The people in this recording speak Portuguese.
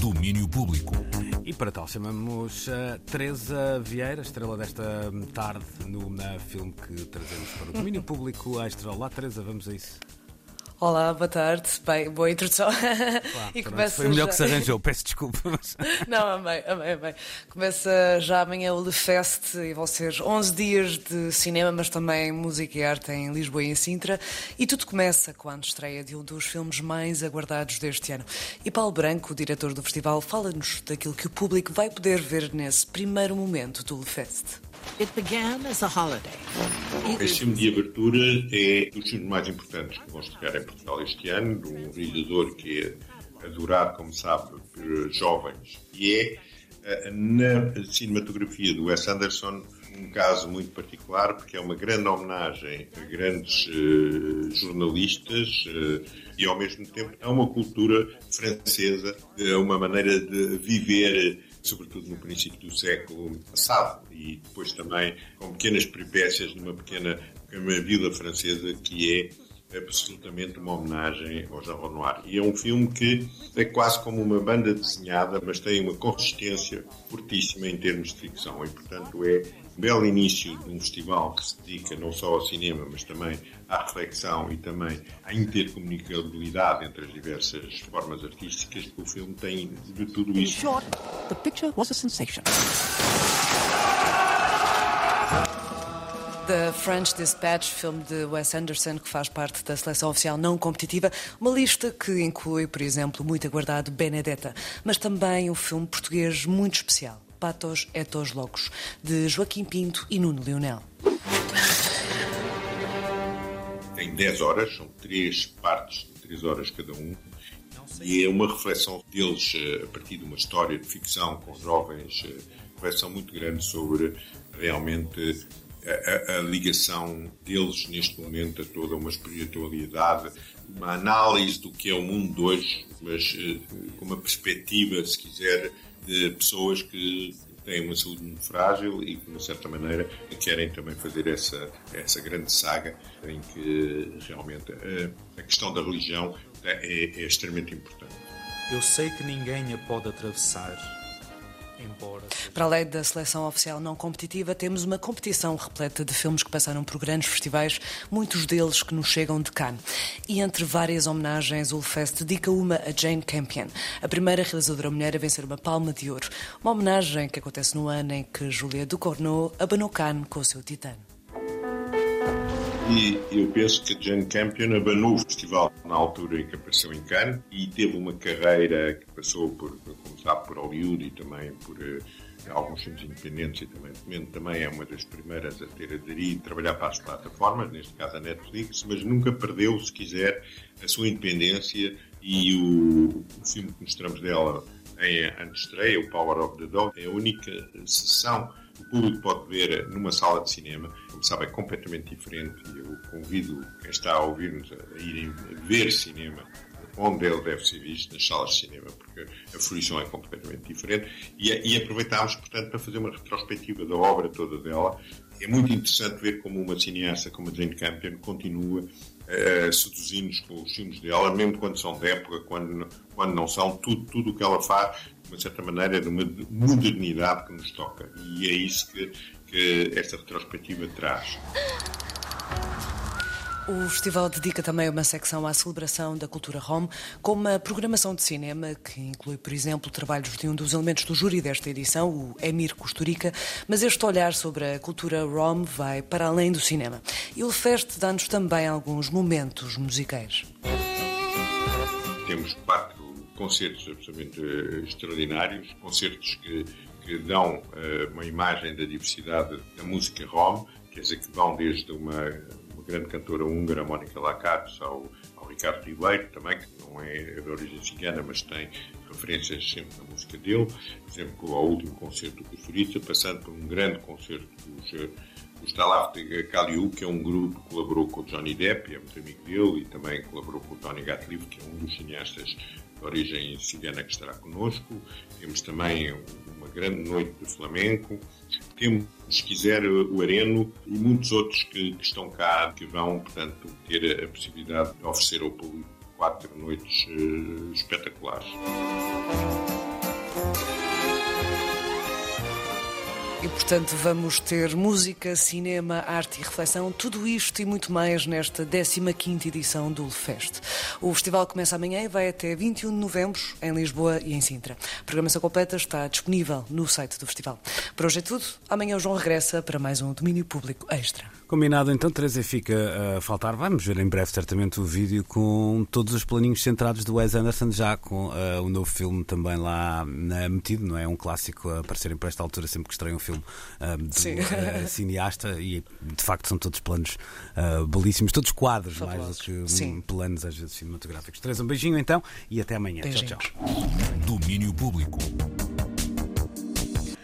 Domínio Público. E para tal chamamos a Teresa Vieira, estrela desta tarde no na filme que trazemos para o domínio público. A estrela. Olá, Teresa, vamos a isso. Olá, boa tarde. Bem, boa introdução. Claro, e começa foi melhor já... que se arranjou, peço desculpa. Mas... Não, amei, amei, amei. Começa já amanhã o Le Fest e vão ser 11 dias de cinema, mas também música e arte em Lisboa e em Sintra. E tudo começa com a estreia de um dos filmes mais aguardados deste ano. E Paulo Branco, o diretor do festival, fala-nos daquilo que o público vai poder ver nesse primeiro momento do Le Fest. It began as a holiday. Este filme de abertura é dos filmes mais importantes que vão estrear em Portugal este ano, de um realizador que é adorado, como sabe, por jovens. E é, eh, na cinematografia do Wes Anderson, um caso muito particular, porque é uma grande homenagem a grandes uh, jornalistas uh, e, ao mesmo tempo, a uma cultura francesa, a uma maneira de viver sobretudo no princípio do século passado, e depois também com pequenas peripécias numa pequena uma vila francesa que é absolutamente uma homenagem ao Jean Renoir. E é um filme que é quase como uma banda desenhada, mas tem uma consistência fortíssima em termos de ficção. E, portanto, é belo início de um festival que se dedica não só ao cinema, mas também à reflexão e também à intercomunicabilidade entre as diversas formas artísticas. O filme tem de tudo isso. In short, the picture was a sensation. The French Dispatch, filme de Wes Anderson, que faz parte da seleção oficial não competitiva, uma lista que inclui, por exemplo, o muito aguardado Benedetta, mas também um filme português muito especial, Patos Etos Loucos, de Joaquim Pinto e Nuno Leonel. Tem 10 horas, são três partes de 3 horas cada um, e é uma reflexão deles eh, a partir de uma história de ficção com jovens, eh, reflexão muito grande sobre realmente a, a, ligação deles neste momento a toda uma espiritualidade, uma análise do que é o mundo de hoje, mas uh, com uma perspectiva, se quiser, pessoas que têm uma saúde muito frágil e, de uma certa maneira, querem também fazer essa, essa grande saga em que realmente a, a questão da religião é, é extremamente importante. Eu sei que ninguém a pode atravessar embora. Para além da seleção oficial não competitiva, temos uma competição repleta de filmes que passaram por grandes festivais, muitos deles que nos chegam de Cannes. E entre várias homenagens, o Fest dedica uma a Jane Campion, a primeira realizadora mulher a vencer uma palma de ouro. Uma homenagem que acontece no ano em que Julia Ducournau abanou Cannes com o seu Titã. E eu penso que Jane Campion abanou o festival na altura em que apareceu em Cannes e teve uma carreira que passou por, como sabe, por Hollywood e também por uh, alguns filmes independentes e também, é uma das primeiras a ter aderido, trabalhar para as plataformas, neste caso a Netflix, mas nunca perdeu, se quiser, a sua independência e o, o filme que mostramos dela em antestreia, o Power of the Dog, é a única sessão o público pode ver numa sala de cinema. Como sabe, é completamente diferente eu convido quem está a ouvir-nos a irem ver cinema onde ele deve ser visto, nas salas de cinema, porque a fruição é completamente diferente. E, e aproveitámos, portanto, para fazer uma retrospectiva da obra toda dela. É muito interessante ver como uma cineasta como a Jane Campion continua uh, seduzir-nos com os filmes dela, mesmo quando são de época, quando, quando não são, tudo, tudo o que ela faz de uma certa maneira, é de uma modernidade que nos toca. E é isso que, que esta retrospectiva traz. O festival dedica também uma secção à celebração da cultura rom, com uma programação de cinema que inclui, por exemplo, trabalhos de um dos elementos do júri desta edição, o Emir Costurica, mas este olhar sobre a cultura rom vai para além do cinema. E o Fest dá-nos também alguns momentos musicais. Temos quatro concertos absolutamente uh, extraordinários, concertos que, que dão uh, uma imagem da diversidade da música rom, quer dizer, que vão desde uma grande cantora húngara, Mónica Lacatos, ao, ao Ricardo Ribeiro, também, que não é de origem cigana, mas tem referências sempre na música dele, exemplo, ao último concerto do Costurica, passando por um grande concerto dos eh, o Stalaf de Caliu, que é um grupo que colaborou com o Johnny Depp, é muito amigo dele, e também colaborou com o Tony Gatliff, que é um dos cineastas de origem cigana que estará connosco. Temos também uma grande noite de flamenco. Temos, se quiser, o Areno e muitos outros que, que estão cá, que vão, portanto, ter a possibilidade de oferecer ao público quatro noites uh, espetaculares. E, portanto, vamos ter música, cinema, arte e reflexão, tudo isto e muito mais nesta 15ª edição do Fest. O festival começa amanhã e vai até 21 de novembro em Lisboa e em Sintra. A programação completa está disponível no site do festival. Por hoje é tudo. Amanhã o João regressa para mais um domínio público extra. Combinado, então, Teresa, fica a faltar. Vamos ver em breve, certamente, o vídeo com todos os planinhos centrados do Wes Anderson, já com uh, o novo filme também lá uh, metido, não é? Um clássico a aparecerem para esta altura sempre que estreia um filme uh, do uh, cineasta e, de facto, são todos planos belíssimos, todos quadros, Fabulosos. mais do que Sim. planos, às vezes, cinematográficos. Teresa, um beijinho então e até amanhã. Beijinhos. Tchau, tchau. Domínio Público.